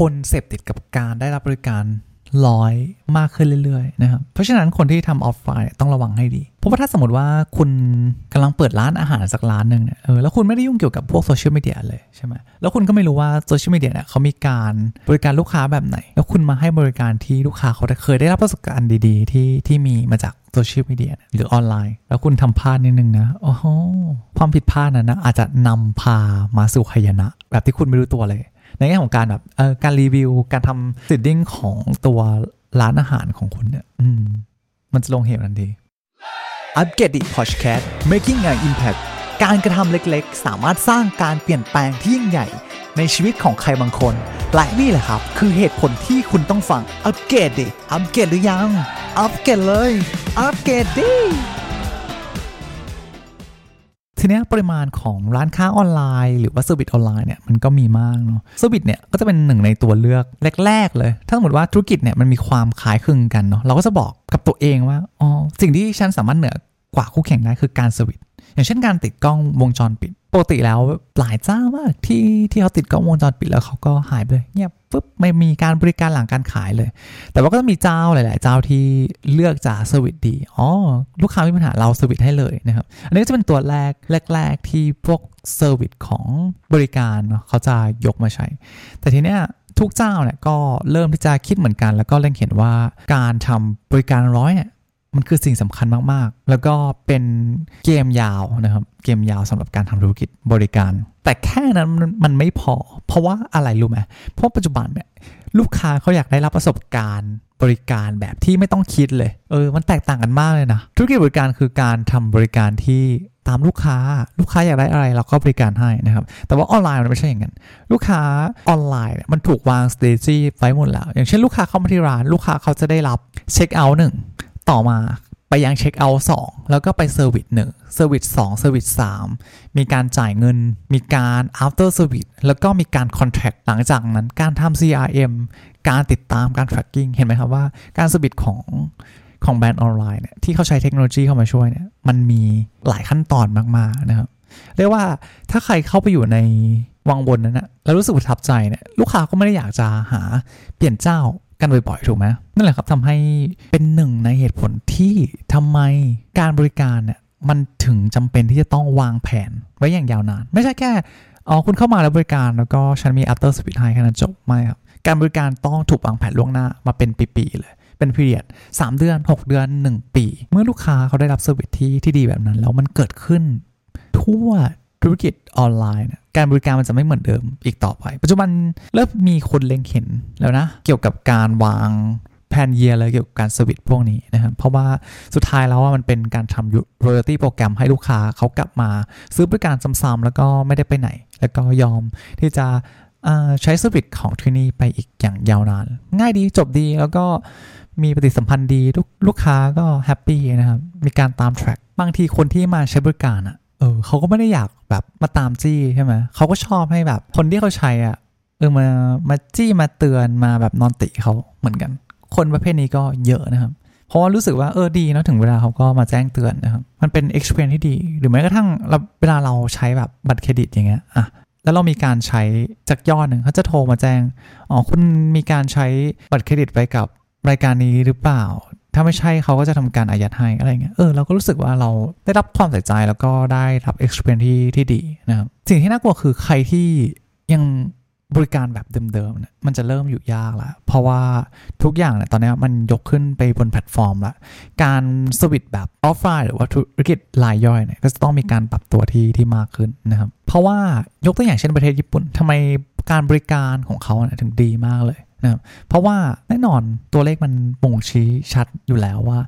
คนเสพติดกับการได้รับบริการร้อยมากขึ้นเรื่อยๆนะครับเพราะฉะนั้นคนที่ทำออฟไลน์ต้องระวังให้ดีเพราะว่าถ้าสมมติว่าคุณกำลังเปิดร้านอาหารสักร้านหนึ่งเนี่ยเออแล้วคุณไม่ได้ยุ่งเกี่ยวกับพวกโซเชียลมีเดียเลยใช่ไหมแล้วคุณก็ไม่รู้ว่าโซเชียลมีเดียเนี่ยเขามีการบริการลูกค้าแบบไหน แล้วคุณมาให้บริการที่ลูกค้าเขาเคยได้รับประสบการณ์ดีๆ ที่ที่มีมาจากโซเชียลมีเดียหรือออนไลน์ แล้วคุณทำพลาดนิดนึงนะโอ้โหความผิดพลาดนั้นนะอาจจะนำพามาสู่หายนะ แบบที่คุณไม่รู้ตัวเลย ในแง่ของการแบบเออการรีวิว การทำ seeding ของตัวร้านอาหารของคุณเนี่ยอืมมันจะลงเหวทันที UPGRADI podcast making an impact การกระทำเล็กๆ สามารถสร้างการเปลี่ยนแปลงที่ยิ่งใหญ่ ในชีวิตของใครบางคน และนี่แหละครับ คือเหตุผลที่คุณต้องฟัง UPGRADI อัปเกรดหรือยัง อัปเกรดเลย UPGRADI ทีนี้ปริมาณของร้านค้าออนไลน์หรือว่า service ออนไลน์เนี่ยมันก็มีมากเนาะ service เนี่ยก็จะเป็นหนึ่งในตัวเลือกแรก ๆ เลย ถ้าสมมติว่าธุรกิจเนี่ยมันมีความคล้ายคลึงกันเนาะเราก็จะบอกกับตัวเองว่าอ๋อสิ่งที่ฉันสามารถเหนือกว่าคู่แข่งได้คือการ service อย่างเช่นการติดกล้องวงจรปิดปกติแล้วหลายเจ้ามากที่ที่เขาติดกล้องวงจรปิดแล้วเขาก็หายไปเลยเงียบปุ๊บไม่มีการบริการหลังการขายเลย แต่ว่าก็มีเจ้าหลาย ๆ เจ้าที่เลือกจะ service ดีอ๋อลูกค้ามีปัญหาเรา service ให้เลยนะครับ อันนี้จะเป็นตัวแรกแรก ๆ ที่พวก service ของบริการเขาจะยกมาใช้ แต่ทีเนี้ยทุกเจ้าเนี่ยก็เริ่มที่จะคิดเหมือนกัน แล้วก็เล็งเห็นว่าการทำบริการร้อยเนี่ย มันคือสิ่งสำคัญมากๆ แล้วก็เป็นเกมยาวนะครับ เกมยาวสำหรับการทำธุรกิจบริการ แต่แค่นั้นมันไม่พอ เพราะว่าอะไรรู้ไหมเพราะปัจจุบันเนี่ยลูกค้าเขาอยากได้รับประสบการณ์บริการแบบที่ไม่ต้องคิดเลย เออ มันแตกต่างกันมากเลยนะ ธุรกิจบริการคือการทำบริการที่ตามลูกค้า ลูกค้าอยากได้อะไรเราก็บริการให้นะครับ แต่ว่าออนไลน์มันไม่ใช่อย่างนั้น ลูกค้าออนไลน์มันถูกวาง strategy ไว้หมดแล้ว อย่างเช่นลูกค้าเข้ามาที่ร้าน ลูกค้าเขาจะได้รับเช็คเอาท์หนึ่ง ต่อมาไปยังเช็คเอาท์สองแล้วก็ไป service หนึ่ง service สอง service สามมีการจ่ายเงิน มีการ after service แล้วก็มีการ contact หลังจากนั้นการทำ CRM การติดตามการ tracking เห็นไหมครับว่าการ service ของของแบรนด์ออนไลน์เนี่ยที่เขาใช้เทคโนโลยีเข้ามาช่วยเนี่ยมันมีหลายขั้นตอนมากๆนะครับเรียกว่าถ้าใครเข้าไปอยู่ในวังวนนั้นนะแล้วรู้สึกประทับใจเนี่ยลูกค้าก็ไม่ได้อยากจะหาเปลี่ยนเจ้า กันบ่อยๆถูกไหมนั่นแหละครับทำให้เป็นหนึ่งในเหตุผลที่ทำไมการบริการเนี่ยมันถึงจำเป็นที่จะต้องวางแผนไว้อย่างยาวนาน ไม่ใช่แค่อ๋อคุณเข้ามาแล้วบริการแล้วก็ฉันมี after service แค่นั้นจบไม่ครับ การบริการต้องถูกวางแผนล่วงหน้ามาเป็นปีๆเลยเป็นพีเรียด3เดือน 6 เดือน 1 ปี เมื่อลูกค้าเขาได้รับเซอร์วิสที่ที่ดีแบบนั้น แล้วมันเกิดขึ้นทั่ว ธุรกิจออนไลน์ การบริการมันจะไม่เหมือนเดิมอีกต่อไป ปัจจุบันเริ่มมีคนเล็งเห็นแล้วนะ เกี่ยวกับการวางแผนเยียเลยเกี่ยวกับการสวิตพวกนี้นะครับ เพราะว่าสุดท้ายแล้วว่ามันเป็นการทำ royalty โปรแกรมให้ลูกค้าเขากลับมาซื้อบริการซ้ำๆแล้วก็ไม่ได้ไปไหน แล้วก็ยอมที่จะใช้สวิตของที่นี่ไปอีกอย่างยาวนาน ง่ายดีจบดีแล้วก็มีปฏิสัมพันธ์ดีลูกลูกค้าก็ happy นะครับ มีการตาม track บางทีคนที่มาใช้บริการอะ เออเขาก็ไม่ได้อยากแบบมาตามจี้ใช่ไหมเขาก็ชอบให้แบบ คนที่เขาใช้อะเออมามาจี้มาเตือนมาแบบนอนติเขาเหมือนกัน คนประเภทนี้ก็เยอะนะครับ เพราะว่ารู้สึกว่าเออดีนะถึงเวลาเขาก็มาแจ้งเตือนนะครับ มันเป็น experience ที่ดี หรือแม้กระทั่งเวลาเราใช้แบบบัตรเครดิตอย่างเงี้ยอะแล้วเรามีการใช้จากยอดหนึ่งเขาจะโทรมาแจ้งอ๋อคุณมีการใช้บัตรเครดิตไปกับรายการนี้หรือเปล่า ถ้าไม่ใช่เขาก็จะทำการอายัดให้อะไรเงี้ย เออเราก็รู้สึกว่าเราได้รับความใส่ใจแล้วก็ได้รับ experience ที่ที่ดีนะครับ สิ่งที่น่ากลัวคือใครที่ยังบริการแบบเดิมๆเนี่ยมันจะเริ่มอยู่ยากแล้วเพราะว่าทุกอย่างเนี่ยตอนนี้มันยกขึ้นไปบนแพลตฟอร์มละ การสวิตแบบออฟไลน์หรือว่าธุรกิจรายย่อยเนี่ยก็จะต้องมีการปรับตัวที่ที่มากขึ้นนะครับ เพราะว่ายกตัวอย่างเช่นประเทศญี่ปุ่นทำไมการบริการของเขาเนี่ยถึงดีมากเลย นะครับเพราะว่าแน่นอนตัวเลขมันบ่งชี้ชัดอยู่แล้วว่า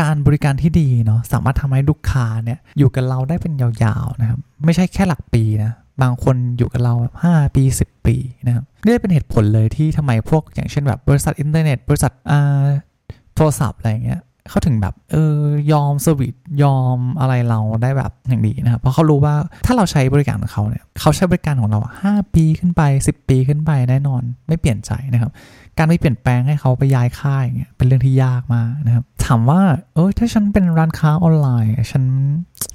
การบริการที่ดีเนาะสามารถทำให้ลูกค้าเนี่ยอยู่กับเราได้เป็นยาวๆนะครับไม่ใช่แค่หลักปีนะบางคนอยู่กับเราแบบ 5 ปี 10 ปีนะครับนี่เป็นเหตุผลเลยที่ทำไมพวกอย่างเช่นแบบบริษัทอินเทอร์เน็ต บริษัทโทรศัพท์อะไรเงี้ย เขาถึงแบบเออยอม service ยอมอะไรเราได้แบบอย่างดีนะครับเพราะเขารู้ว่าถ้าเราใช้บริการของเขาเนี่ยเขาใช้บริการของเรา 5 ปีขึ้นไป 10 ปีขึ้นไปแน่นอนไม่เปลี่ยนใจนะครับ การไปเปลี่ยนแปลงให้เขาไปย้ายค่ายอย่างเงี้ยเป็นเรื่องที่ยากมากนะครับถามว่าเออถ้าฉันเป็นร้านค้าออนไลน์ ฉัน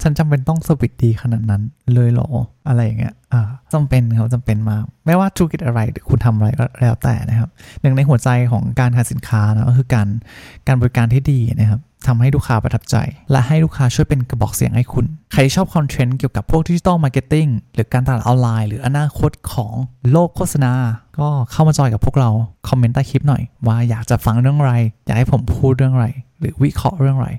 ฉันจำเป็นต้องสวิตดีขนาดนั้นเลยเหรอ อะไรอย่างเงี้ยอ่าจำเป็นครับจำเป็นมากไม่ว่าธุรกิจอะไรหรือคุณทำอะไรก็แล้วแต่นะครับหนึ่งในหัวใจของการขายสินค้านะก็คือการการบริการที่ดีนะครับทำให้ลูกค้าประทับใจ และให้ลูกค้าช่วยเป็นกระบอกเสียงให้คุณ ใครที่ชอบคอนเทนต์เกี่ยวกับพวก digital marketing หรือการตลาดออนไลน์ หรืออนาคตของโลกโฆษณา ก็เข้ามาจอยกับพวกเรา คอมเมนต์ใต้คลิปหน่อย ว่าอยากจะฟังเรื่องอะไร อยากให้ผมพูดเรื่องอะไร หรือวิเคราะห์เรื่องอะไร